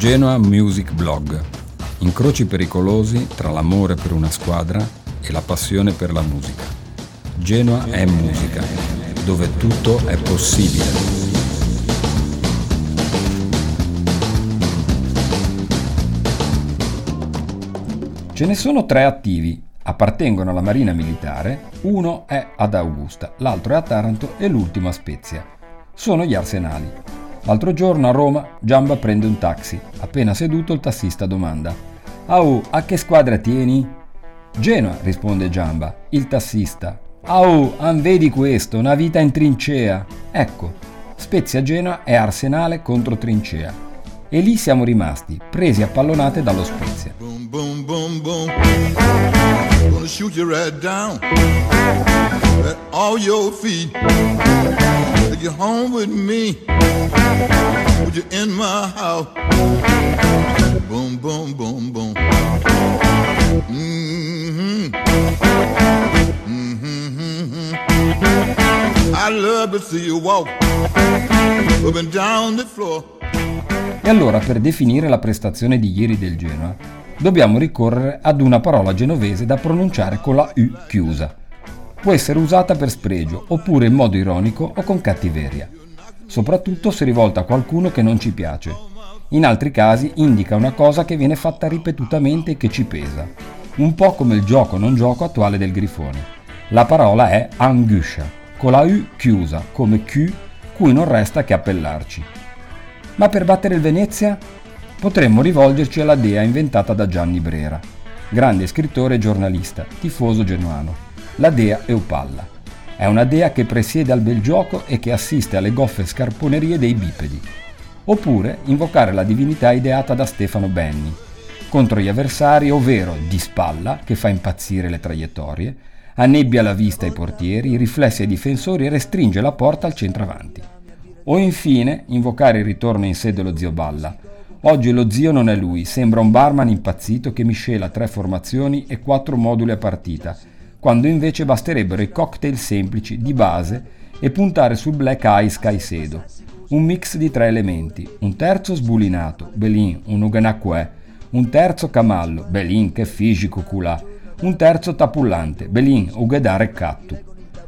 Genoa Music Blog. Incroci pericolosi tra l'amore per una squadra e la passione per la musica. Genoa è musica, dove tutto è possibile. Ce ne sono tre attivi, appartengono alla Marina Militare, uno è ad Augusta, l'altro è a Taranto e l'ultimo a Spezia. Sono gli arsenali. L'altro giorno a Roma Giamba prende un taxi. Appena seduto il tassista domanda: Au, a che squadra tieni? Genoa, risponde Giamba. Il tassista. Au, an vedi questo, una vita in trincea. Ecco, Spezia Genoa è Arsenale contro Trincea. E lì siamo rimasti, presi a pallonate dallo Spezia. Boom, boom, boom, boom. Gonna shoot you right down at all your feet. Take you home with me. Put you in my house. Boom, boom, boom, boom. Mm-hmm. Mm-hmm. The floor. E allora, per definire la prestazione di ieri del Genoa, dobbiamo ricorrere ad una parola genovese da pronunciare con la U chiusa. Può essere usata per spregio, oppure in modo ironico o con cattiveria soprattutto se rivolta a qualcuno che non ci piace. In altri casi indica una cosa che viene fatta ripetutamente e che ci pesa, un po' come il gioco non gioco attuale del grifone. La parola è anguscia, con la U chiusa, come Q, cui non resta che appellarci. Ma per battere il Venezia? Potremmo rivolgerci alla dea inventata da Gianni Brera, grande scrittore e giornalista, tifoso genuano, la dea Eupalla. È una dea che presiede al bel gioco e che assiste alle goffe scarponerie dei bipedi. Oppure invocare la divinità ideata da Stefano Benni, contro gli avversari, ovvero di spalla, che fa impazzire le traiettorie, annebbia la vista ai portieri, riflessi ai difensori e restringe la porta al centravanti. O infine invocare il ritorno in sé dello zio Balla. Oggi lo zio non è lui, sembra un barman impazzito che miscela tre formazioni e quattro moduli a partita quando invece basterebbero i cocktail semplici di base e puntare sul Black Ice Caicedo, un mix di tre elementi, un terzo sbulinato, Belin, un Uganacque, un terzo camallo, Belin che fisico culà, un terzo tapullante, Belin, Ugedare Cattu.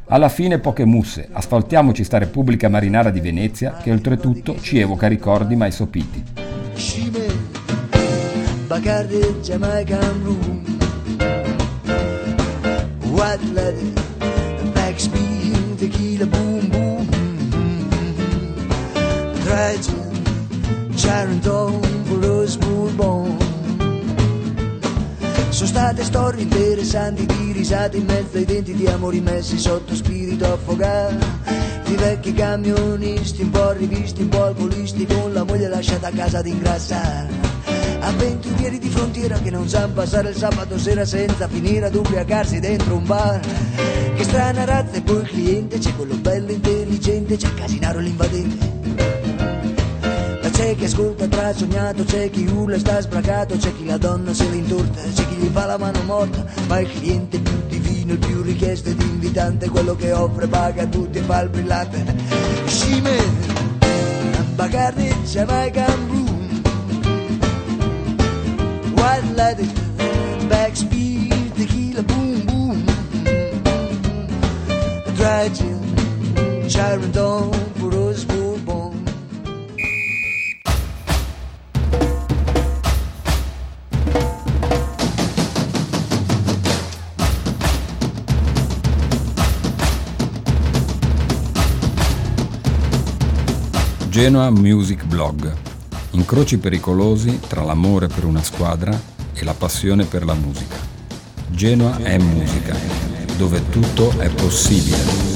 Alla fine poche musse, asfaltiamoci sta Repubblica Marinara di Venezia che oltretutto ci evoca ricordi mai sopiti. Bacardi, Jamaican white leather, backspin, tequila, boom, boom. Triton, Charenton, for us bourbon. Sono state storie interessanti di risate in mezzo ai denti di amori messi sotto spirito affogato. Di vecchi camionisti un po' rivisti, un po' alcolisti, con la moglie lasciata a casa ad ingrassare avventurieri di frontiera che non sanno passare il sabato sera senza finire ad ubriacarsi dentro un bar. Che strana razza e poi il cliente, c'è quello bello intelligente, c'è Casinaro l'invadente. Ma c'è chi ascolta tra sognato, c'è chi urla e sta sbracato, c'è chi la donna se l'intorta, c'è chi gli fa la mano morta, ma il cliente più divino, il più richiesto ed invitante, quello che offre, paga a tutti e fa il brillante. Scime, Bacardi, Jamaican Blue white lighted backspeed, tequila boom boom. Dry gin. Genoa Music Blog incroci pericolosi tra l'amore per una squadra e la passione per la musica. Genoa è musica, dove tutto è possibile.